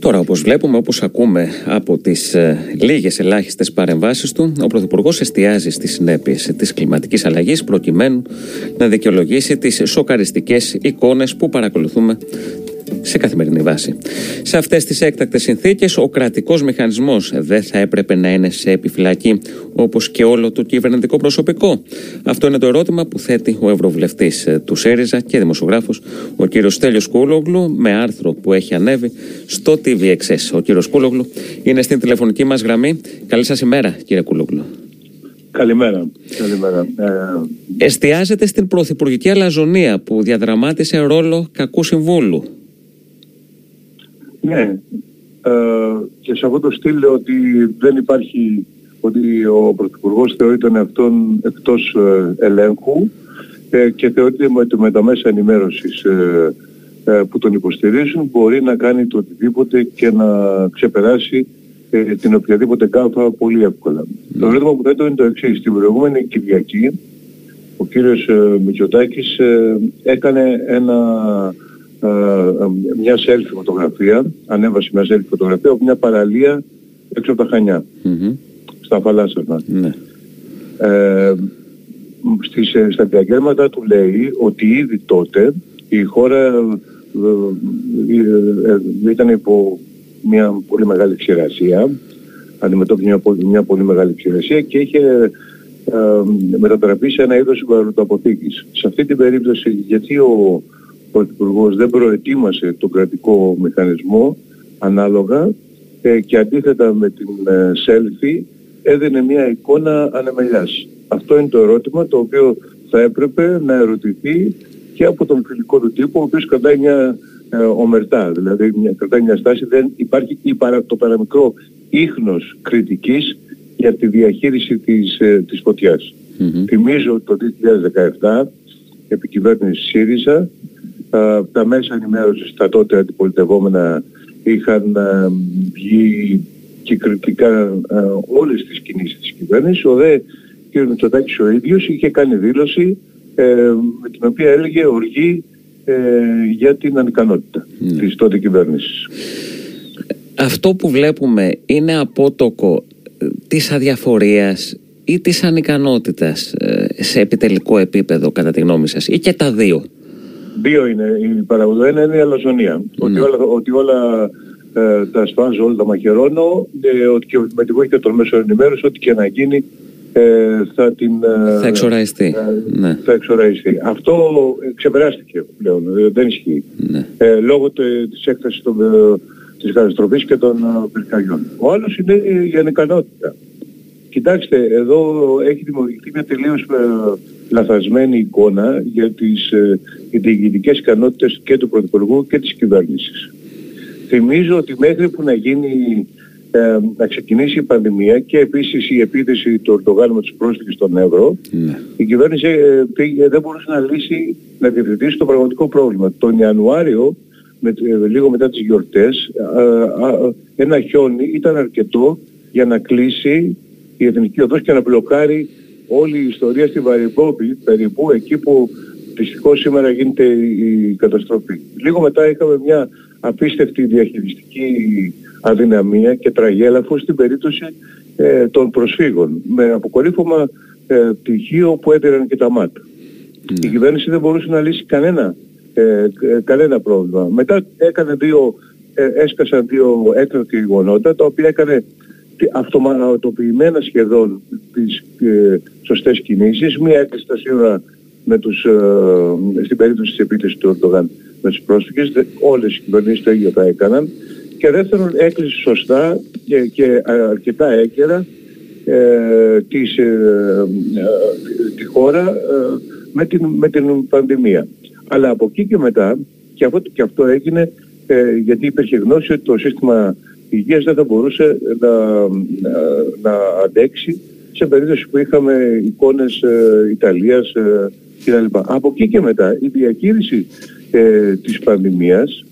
Τώρα, όπως βλέπουμε, όπως ακούμε από τις ε, λίγες ελάχιστες παρεμβάσεις του, ο Πρωθυπουργός εστιάζει στις συνέπειες της κλιματικής αλλαγής προκειμένου να δικαιολογήσει τις σοκαριστικές εικόνες που παρακολουθούμε σε καθημερινή βάση. Σε αυτές τις έκτακτες συνθήκες, ο κρατικός μηχανισμός δεν θα έπρεπε να είναι σε επιφυλακή όπως και όλο το κυβερνητικό προσωπικό. Αυτό είναι το ερώτημα που θέτει ο Ευρωβουλευτής ε, του ΣΕΡΙΖΑ και δημοσιογράφος, ο κ. Στέλιος Κούλογλου, με άρθρο που έχει ανέβει στο TVXS. Ο κ. Κούλογλου είναι στην τηλεφωνική μας γραμμή. Καλή σας ημέρα, κύριε Κούλογλου. Καλημέρα. Καλημέρα. Ε... Εστιάζεται στην πρωθυπουργική αλαζονία που διαδραμάτισε ρόλο κακού συμβούλου. Ναι. Ε, και σε αυτό το στυλ λέω ότι δεν υπάρχει ότι ο Πρωθυπουργός θεωρείται αυτόν εκτός ε, ελέγχου ε, και θεωρείται με, με τα μέσα ενημέρωσης ε, ε, που τον υποστηρίζουν μπορεί να κάνει το οτιδήποτε και να ξεπεράσει την οποιαδήποτε κάφα πολύ εύκολα. Το ερώτημα που θέτω είναι το εξής. Την προηγούμενη Κυριακή ο κύριος Μητσοτάκης έκανε ένα ε, ε, μια selfie φωτογραφία, ανέβασε μια selfie φωτογραφία από μια παραλία έξω από τα Χανιά, mm-hmm. στα Φαλάσσαρνα. Ναι. Ε, στις, ε, στα διαγγέλματα του λέει ότι ήδη τότε η χώρα ε, ήταν υπό μια πολύ μεγάλη ξηρασία, αντιμετώπιζε μια, μια πολύ μεγάλη ξηρασία και είχε ε, μετατραπεί σε ένα είδος συμπαροταποθήκης. Σε αυτή την περίπτωση γιατί ο Πρωθυπουργός δεν προετοίμασε τον κρατικό μηχανισμό ανάλογα ε, και αντίθετα με την ε, selfie έδινε μια εικόνα ανεμελιάς. Αυτό είναι το ερώτημα το οποίο θα έπρεπε να ερωτηθεί και από τον φιλικό του τύπο ο οποίος κρατάει μια ε, ομερτά, δηλαδή μια, κρατάει μια στάση, δεν υπάρχει η παρα, το παραμικρό ίχνος κριτικής για τη διαχείριση της, ε, της φωτιάς. Mm-hmm. Θυμίζω το 2017 επικυβέρνηση ΣΥΡΙΖΑ τα μέσα ενημέρωσης τα τότε αντιπολιτευόμενα είχαν βγει και κριτικά όλες τις κινήσεις της κυβέρνησης. Ο δε κ. Μητσοτάκης ο ίδιος είχε κάνει δήλωση ε, με την οποία έλεγε οργή ε, για την ανικανότητα mm. της τότε κυβέρνησης. Αυτό που βλέπουμε είναι απότοκο ε, της αδιαφορίας ή της ανικανότητας σε επιτελικό επίπεδο κατά τη γνώμη σας ή και τα δύο; Δύο είναι η παραγωγή. Ένα είναι η αλαζονία. Ναι. Ότι όλα, ότι όλα ε, τα σπάζω, όλα τα μαχαιρώνω, ε, ότι και με τη βοήθεια των μέσων ενημέρωσης, ό,τι και να γίνει, ε, θα την... Ε, θα εξοραϊστεί. Ε, ναι. Θα εξοραϊστεί. Αυτό ξεπεράστηκε πλέον, δεν ισχύει. Ναι. λόγω της έκτασης των, της καταστροφής και των πυρκαγιών. Ο άλλος είναι η ανικανότητα. Κοιτάξτε, εδώ έχει δημιουργηθεί μια τελείως λαθασμένη εικόνα για τις ε, διοικητικές ικανότητες και του Πρωθυπουργού και της κυβέρνησης. Θυμίζω ότι μέχρι που να γίνει ε, να ξεκινήσει η πανδημία και επίσης η επίθεση του Ορτογάλου με τους πρόσφυγες στον Εύρο, ναι. η κυβέρνηση ε, δεν μπορούσε να λύσει, να διευθυντήσει το πραγματικό πρόβλημα. Τον Ιανουάριο, με, ε, λίγο μετά τις γιορτές, ένα χιόνι ήταν αρκετό για να κλείσει η Εθνική Οδός και να μπλοκάρει όλη η ιστορία στη Βαρυπόπη, περίπου εκεί που δυστυχώς σήμερα γίνεται η καταστροφή. Λίγο μετά είχαμε μια απίστευτη διαχειριστική αδυναμία και τραγέλαφο στην περίπτωση ε, των προσφύγων με αποκορύφωμα ε, πτυχίο που έδιναν και τα ΜΑΤ. Mm. Η κυβέρνηση δεν μπορούσε να λύσει κανένα, ε, ε κανένα πρόβλημα. Μετά έκανε δύο, ε, έσκασαν δύο έκτακτα γεγονότα τα οποία έκανε αυτοματοποιημένα σχεδόν τις ε, σωστές κινήσεις. Μία έκλεισε τα σύνορα με τους, ε, στην περίπτωση της επίθεσης του Ορτογάν με τους πρόσφυγες, όλες οι κυβερνήσεις το ίδιο τα έκαναν. Και δεύτερον έκλεισε σωστά και, και αρκετά έγκαιρα ε, της, ε, ε, τη χώρα ε, με, την, με την πανδημία. Αλλά από εκεί και μετά, και αυτό, και αυτό έγινε γιατί υπήρχε γνώση ότι το σύστημα υγείας δεν θα μπορούσε να, να, αντέξει σε περίπτωση που είχαμε εικόνες ε, Ιταλίας ε, κτλ. Από εκεί και μετά η διαχείριση ε, της πανδημίας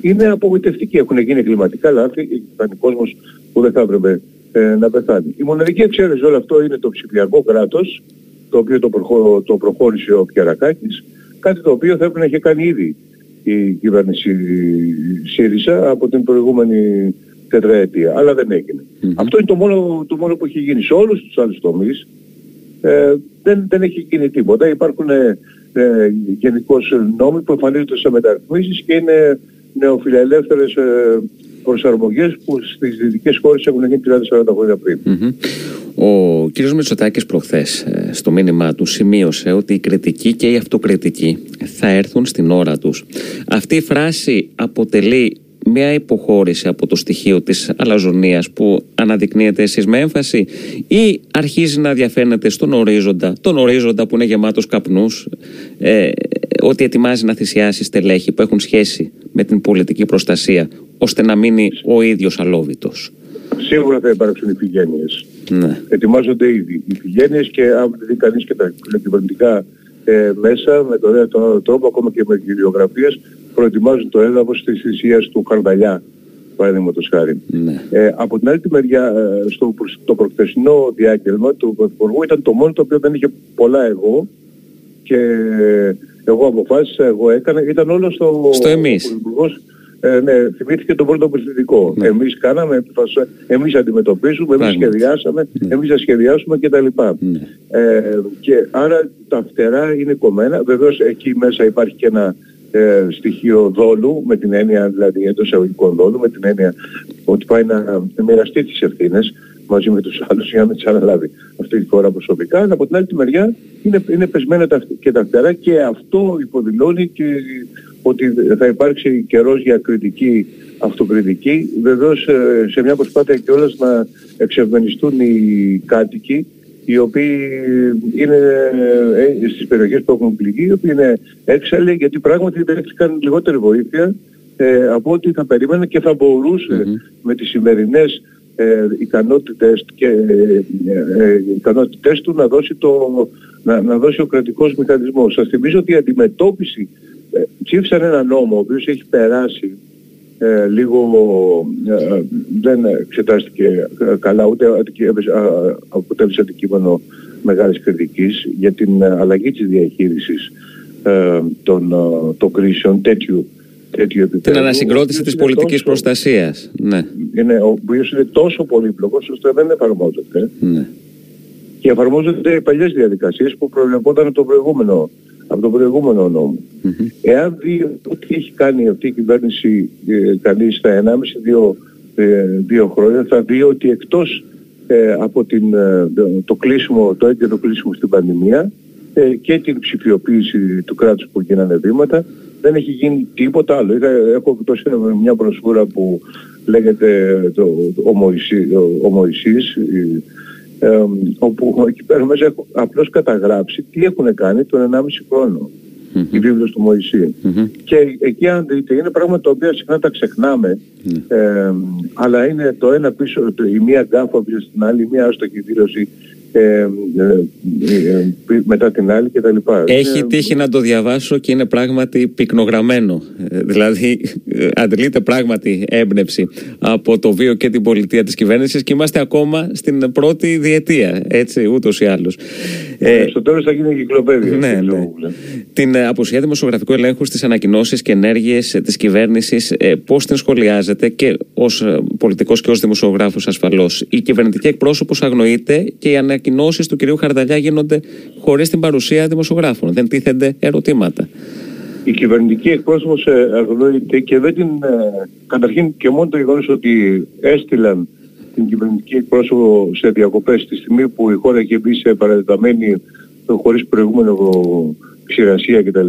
είναι απογοητευτική. Έχουν γίνει κλιματικά λάθη, υπάρχει κόσμος που δεν θα έπρεπε ε, να πεθάνει. Η μοναδική εξαίρεση όλο αυτό είναι το ψηφιακό κράτος, το οποίο το, προχώ, το προχώρησε ο Πιαρακάκης, κάτι το οποίο θα έπρεπε να είχε κάνει ήδη η κυβέρνηση ΣΥΡΙΖΑ από την προηγούμενη τετραετία. Αλλά δεν εγινε Αυτό είναι το μόνο, το μόνο που έχει γίνει. Σε όλους τους άλλους τομείς ε, δεν, δεν έχει γίνει τίποτα. Υπάρχουν ε, ε γενικώς νόμοι που εμφανίζονται σε μεταρρυθμίσεις και είναι νεοφιλελεύθερες ε, προσαρμογές που στις δυτικές χώρες έχουν γίνει 30-40 χρόνια πριν. Ο κύριος Μητσοτάκης προχθές ε, στο μήνυμά του σημείωσε ότι η κριτική και η αυτοκριτική θα έρθουν στην ώρα τους. Αυτή η φράση αποτελεί μια υποχώρηση από το στοιχείο της αλαζονίας που αναδεικνύεται εσείς με έμφαση ή αρχίζει να διαφαίνεται στον ορίζοντα, τον ορίζοντα που είναι γεμάτος καπνούς, ε, ότι ετοιμάζει να θυσιάσει στελέχη που έχουν σχέση με την πολιτική προστασία ώστε να μείνει ο ίδιος αλόβητος. Σίγουρα θα υπάρξουν υπηγένειες. Ναι. Ετοιμάζονται ήδη οι υπηγένειες και αν δει κανείς και τα κυβερνητικά ε, μέσα με τον ένα τρόπο ακόμα και με γελιογραφίες προετοιμάζουν το έδαφος της θυσίας του Χαρδαλιά παραδείγματος χάρη. Ναι. Ε, από την άλλη τη μεριά, ε, στο, το προχθεσινό διάγγελμα του Πρωθυπουργού ήταν το μόνο το οποίο δεν είχε πολλά εγώ και εγώ αποφάσισα, εγώ έκανα, ήταν όλο στο... Στο εμείς. Ε, ναι, θυμήθηκε τον πρώτο πληθυντικό. Ναι. Εμείς κάναμε, εμείς αντιμετωπίζουμε, εμείς σχεδιάσαμε, ναι. εμείς θα σχεδιάσουμε κτλ. Ναι. Ε, και άρα τα φτερά είναι κομμένα. Βεβαίως εκεί μέσα υπάρχει και ένα ε, στοιχείο δόλου, με την έννοια δηλαδή εντός εισαγωγικών δόλου, με την έννοια ότι πάει να μοιραστεί τις ευθύνες μαζί με τους άλλους για να μην τις αναλάβει αυτή τη φορά προσωπικά, αλλά από την άλλη τη μεριά είναι, είναι πεσμένα τα, και τα φτερά και αυτό υποδηλώνει και ότι θα υπάρξει καιρός για κριτική αυτοκριτική. Βεβαίως ε, σε μια προσπάθεια και όλες να εξευμενιστούν οι κάτοικοι οι οποίοι είναι ε, στις περιοχές που έχουν πληγεί, οι οποίοι είναι έξαλλοι γιατί πράγματι δεν έχουν λιγότερη βοήθεια ε, από ό,τι θα περίμενε και θα μπορούσε με τις σημερινές ε, ικανότητες, και, ε, ε, ικανότητες του να δώσει, το, να, να δώσει ο κρατικός μηχανισμός. Σας θυμίζω ότι η αντιμετώπιση ε, ψήφισαν ένα νόμο ο οποίος έχει περάσει ε, λίγο ε, δεν εξετάστηκε καλά ούτε αποτέλεσε αντικείμενο μεγάλης κριτικής για την αλλαγή της διαχείρισης των, των κρίσεων τέτοιου τέτοιο επίπεδο. Την ανασυγκρότηση της πολιτικής τόσο, προστασίας. Ναι. Είναι, ο οποίος είναι τόσο πολύπλοκος ώστε δεν εφαρμόζεται. Ναι. Και εφαρμόζονται οι παλιές διαδικασίες που προβλεπόταν από το προηγούμενο, από το προηγούμενο νόμο. Mm-hmm. Εάν δει ότι έχει κάνει αυτή η κυβέρνηση ε, καλή στα 1,5-2 ε, χρόνια θα δει ότι εκτός ε, από την, ε, το κλείσιμο, το έγκαιρο κλείσιμο στην πανδημία ε, και την ψηφιοποίηση του κράτους που γίνανε βήματα δεν έχει γίνει τίποτα άλλο. Είχα, έχω δώσει μια προσφούρα που λέγεται το, ο, Μωυσή, ο, Μωυσής, ε, όπου εκεί πέρα μέσα έχω απλώς καταγράψει τι έχουν κάνει τον 1,5 χρόνο. Mm-hmm. Η βίβλος του Μωυσή. Mm-hmm. Και εκεί αν δείτε είναι πράγματα τα οποία συχνά τα ξεχνάμε mm-hmm. ε, αλλά είναι το ένα πίσω, το, η μία γκάφα πίσω στην άλλη, η μία άστοχη δήλωση ε, ε, ε, μετά την άλλη και τα λοιπά. Έχει τύχει να το διαβάσω και είναι πράγματι πυκνογραμμένο. Δηλαδή αντιλείται πράγματι έμπνευση από το βίο και την πολιτεία της κυβέρνησης και είμαστε ακόμα στην πρώτη διετία, έτσι ούτως ή άλλως. Ε, στο τέλος θα γίνει κυκλοπαίδεια. Ναι, ναι. Την απουσία δημοσιογραφικού ελέγχου στις ανακοινώσεις και ενέργειες της κυβέρνησης, πώς την σχολιάζεται και ως πολιτικός και ως δημοσιογράφος ασφαλώς. Η κυβερνητική εκπρόσωπος αγνοείται και η ανακοινώση ανακοινώσεις του κυρίου Χαρδαλιά γίνονται χωρίς την παρουσία δημοσιογράφων. Δεν τίθενται ερωτήματα. Η κυβερνητική εκπρόσωπος ε, αγνοείται και δεν την. Ε, καταρχήν και μόνο το γεγονός ότι έστειλαν την κυβερνητική εκπρόσωπο σε διακοπές τη στιγμή που η χώρα είχε μπει σε παραδεδομένη χωρίς προηγούμενο ξηρασία κτλ.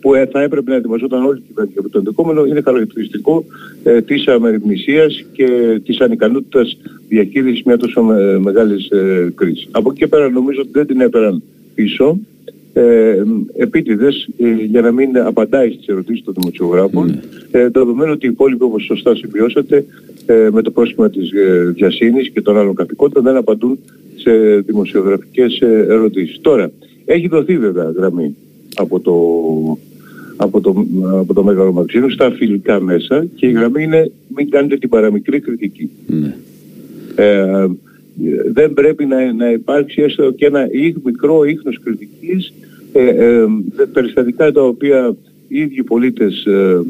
που ε, θα έπρεπε να ετοιμαζόταν όλη η κυβέρνηση από το ενδεχόμενο είναι χαρακτηριστικό ε, της αμεριμνησίας και της ανικανότητας διαχείρισης μια τόσο με, μεγάλης ε, κρίσης. Από εκεί και πέρα νομίζω ότι δεν την έπαιραν πίσω ε, επίτηδες ε, για να μην απαντάει στις ερωτήσεις των δημοσιογράφων mm. ε, δεδομένου ότι οι υπόλοιποι όπως σωστά συμπιώσατε ε, με το πρόσχημα της ε, διασύνης και των άλλων καθηκόντων δεν απαντούν σε δημοσιογραφικές ε, ερωτήσεις. Τώρα, έχει δοθεί βέβαια γραμμή από το, από το, από το Μέγαρο Μαξίνου στα φιλικά μέσα και η γραμμή είναι μην κάνετε την παραμικρή κριτική. Ναι. Ε, δεν πρέπει να, να υπάρξει έστω και ένα μικρό ίχνος κριτικής ε, ε, περιστατικά τα οποία οι ίδιοι πολίτες ε,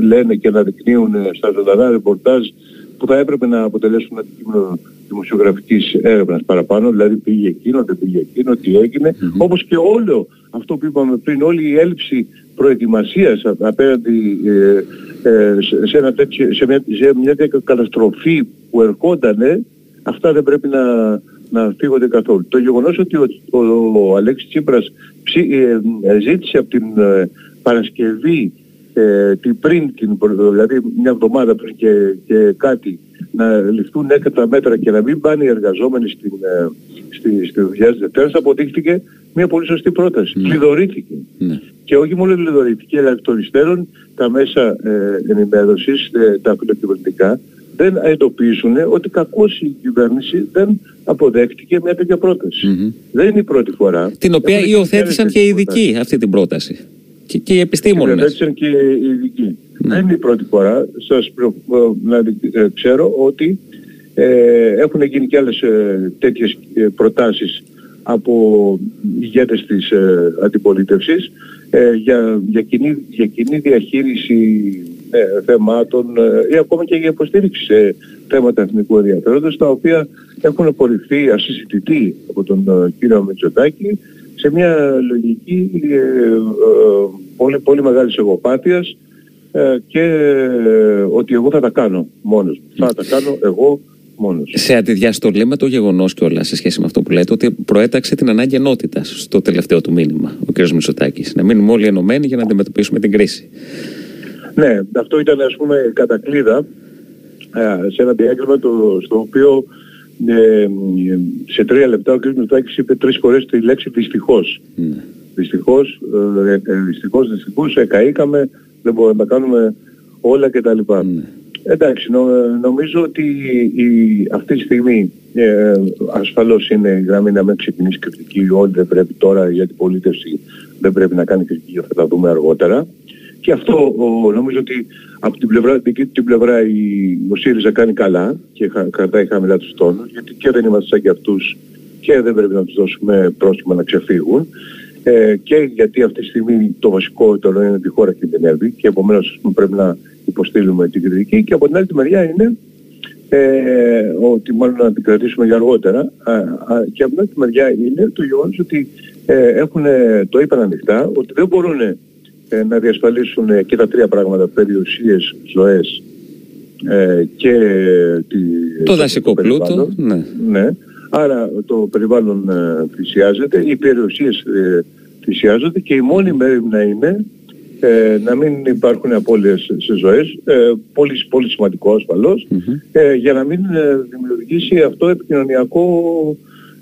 λένε και αναδεικνύουν στα ζωντανά ρεπορτάζ που θα έπρεπε να αποτελέσουν αντικείμενο δημοσιογραφικής έρευνας παραπάνω, δηλαδή πήγε εκείνο, δεν πήγε εκείνο, τι έγινε, όπως και όλο αυτό που είπαμε πριν, όλη η έλλειψη προετοιμασίας απέναντι σε, ένα τέτοιο, σε, μια, σε μια τέτοια καταστροφή που ερχόταν, αυτά δεν πρέπει να, να φύγονται καθόλου. Το γεγονός ότι ο, ο, ο Αλέξης Τσίπρας ψη, ε, ζήτησε από την ε, Παρασκευή ε, την πριν, την, δηλαδή μια εβδομάδα πριν και, και κάτι, να ληφθούν έκατα μέτρα και να μην πάνε οι εργαζόμενοι στην, ε, στη, στη δουλειά της Δευτέρας, αποδείχθηκε μια πολύ σωστή πρόταση. Mm. Κλειδωρήθηκε. Ναι. Και όχι μόνο κλειδωρήθηκε, αλλά εκ των υστέρων τα μέσα ε, ενημέρωσης, ε, τα φιλοκυβερνητικά, δεν εντοπίζουν ότι κακώς η κυβέρνηση δεν αποδέχτηκε μια τέτοια Δεν είναι η πρώτη φορά. Την οποία υιοθέτησαν και οι ειδικοί αυτή την πρόταση. Και, και οι επιστήμονες. Υιοθέτησαν και οι ειδικοί. Ναι. Δεν είναι η πρώτη φορά. Σας προ... να ε, ξέρω ότι ε, έχουν γίνει και άλλες ε, τέτοιες ε, προτάσεις από ηγέτες της ε, αντιπολίτευσης ε, για, για, κοινή, για κοινή διαχείριση ε, θεμάτων ε, ή ακόμα και για υποστήριξη σε θέματα εθνικού ενδιαφέροντος τα οποία έχουν απορριφθεί ασυζητητή από τον ε, κύριο Μητσοτάκη σε μια λογική πολύ, πολύ μεγάλης εγωπάθειας και ότι εγώ θα τα κάνω μόνος Θα τα κάνω εγώ μόνος. Σε αντιδιαστολή με το γεγονός κιόλας σε σχέση με αυτό που λέτε, ότι προέταξε την ανάγκη ενότητας στο τελευταίο του μήνυμα ο κ. Μητσοτάκης. Να μείνουμε όλοι ενωμένοι για να αντιμετωπίσουμε την κρίση. Ναι, αυτό ήταν ας πούμε κατακλείδα ε, σε ένα διάγραμμα το, στο οποίο ε, σε τρία λεπτά ο κ. Μητσοτάκης είπε τρεις φορές τη λέξη δυστυχώς. Ναι. Δυστυχώς, ε, ε, δυστυχώς, δυστυχώς, εκαήκαμε, δεν μπορούμε να κάνουμε όλα κτλ. Ναι. Εντάξει, νομίζω ότι η, αυτή τη στιγμή ε, ασφαλώς είναι η γραμμή να μην ξεκινήσει κριτική, όλοι δεν πρέπει τώρα για την πολίτευση δεν πρέπει να κάνει κριτική, θα τα δούμε αργότερα. Και αυτό ο, νομίζω ότι από την πλευρά, την, την πλευρά η, ο ΣΥΡΙΖΑ κάνει καλά και χα, κρατάει χαμηλά τους τόνους, γιατί και δεν είμαστε σαν και αυτούς και δεν πρέπει να τους δώσουμε πρόστιμα να ξεφύγουν. Ε, και γιατί αυτή τη στιγμή το βασικό το είναι ότι η χώρα κινδυνεύει και επομένως πρέπει να υποστήλουμε την κριτική και από την άλλη τη μεριά είναι ε, ότι μάλλον να την κρατήσουμε για αργότερα α, α, και από την άλλη τη μεριά είναι το γεγονός ότι ε, έχουν, το είπαν ανοιχτά ότι δεν μπορούν ε, να διασφαλίσουν και τα τρία πράγματα περιουσίες, ζωές ε, και τη, το δασικό πλούτο ναι. ναι. Άρα το περιβάλλον ε, θυσιάζεται οι περιουσίες ε, θυσιάζονται και η μόνη μέρημνα είναι ε, να μην υπάρχουν απώλειες σε ζωές, ε, πολύ, πολύ σημαντικό ε, για να μην ε, δημιουργήσει αυτό επικοινωνιακό,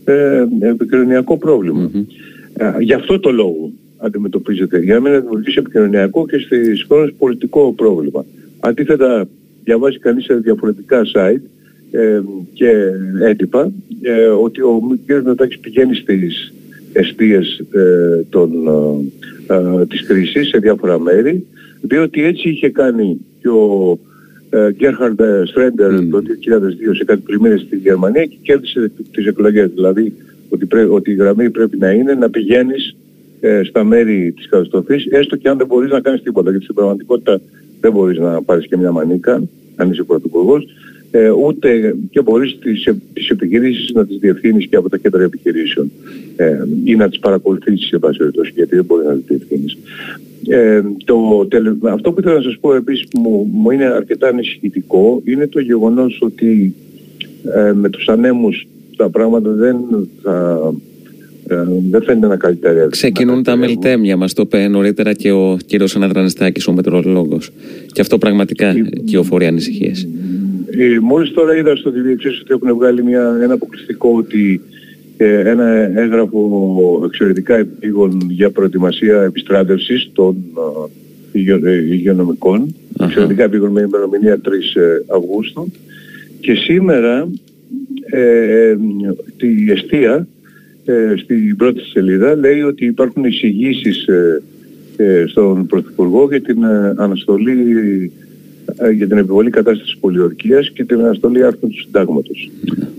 ε, επικοινωνιακό πρόβλημα. γι' αυτό το λόγο αντιμετωπίζεται, για να μην δημιουργήσει επικοινωνιακό και στις χρόνες πολιτικό πρόβλημα. Αντίθετα, διαβάζει κανείς σε διαφορετικά site και έντυπα ότι ο κ. Νοτάκης πηγαίνει στις αιστείες των ε, της κρίσης σε διάφορα μέρη, διότι έτσι είχε κάνει και ο Γκέρχαρντ Στρέντερ το 2002 σε κάτι πλημμύρες στη Γερμανία και κέρδισε τις εκλογές. Δηλαδή ότι, πρέ, ότι η γραμμή πρέπει να είναι να πηγαίνεις ε, στα μέρη της καταστροφής, έστω και αν δεν μπορείς να κάνεις τίποτα, γιατί στην πραγματικότητα δεν μπορείς να πάρεις και μια μανίκα, αν είσαι πρωθυπουργός, ε, ούτε και μπορείς τις, τις επιχειρήσεις να τις διευθύνεις και από τα κέντρα επιχειρήσεων ε, ή να τις παρακολουθήσεις σε πάση περιπτώσει γιατί δεν μπορεί να τις διευθύνεις. Ε, το, αυτό που ήθελα να σας πω επίσης που μου, μου είναι αρκετά ανησυχητικό είναι το γεγονός ότι ε, με τους ανέμους τα πράγματα δεν θα ε, δεν φαίνεται να καλύτερα. Ξεκινούν τα μελτέμια, μας το είπε νωρίτερα και ο κύριος Αναδρανιστάκης, ο μετρολόγος. Και αυτό πραγματικά κυοφορεί ανησυχίες. Ε, μόλις τώρα είδα στο TV ότι έχουν βγάλει μια, ένα αποκλειστικό ότι ε, ένα έγγραφο εξαιρετικά επίγον για προετοιμασία επιστράτευσης των ε, υγειονομικών, uh-huh. εξαιρετικά επίγον με ημερομηνία 3 ε, Αυγούστου και σήμερα ε, τη αιστεία στην πρώτη σελίδα λέει ότι υπάρχουν εισηγήσεις στον Πρωθυπουργό για την αναστολή ε, για την επιβολή κατάστασης πολιορκίας και την αναστολή άρθρων του συντάγματος.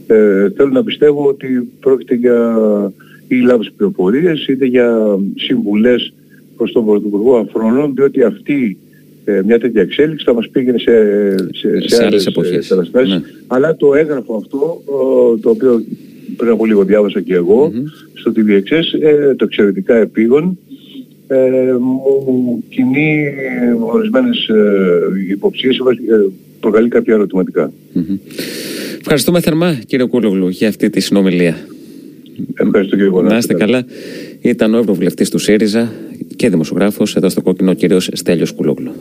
Ε, θέλω να πιστεύω ότι πρόκειται για ή λάβεις πληροφορίες είτε για συμβουλές προς τον Πρωθυπουργό αφρόνων διότι αυτή ε, μια τέτοια εξέλιξη θα μας πήγαινε σε, σε, σε, Σε άλλες άλλες εποχές. ε, καταστάσεις. Ναι. Αλλά το έγγραφο αυτό, ο, το οποίο πριν από λίγο διάβασα και εγώ, στο TVXS, ε, το εξαιρετικά επίγον, ε, μου κινεί ορισμένες ε, υποψίες, ε, προκαλεί κάποια ερωτηματικά. Μμμ. Ευχαριστούμε θερμά κύριε Κούλογλου για αυτή τη συνομιλία. Ευχαριστώ κύριε Γονάτη. Να είστε καλά. Ήταν ο Ευρωβουλευτής του ΣΥΡΙΖΑ και δημοσιογράφος εδώ στο κόκκινο κύριος Στέλιος Κούλογλου.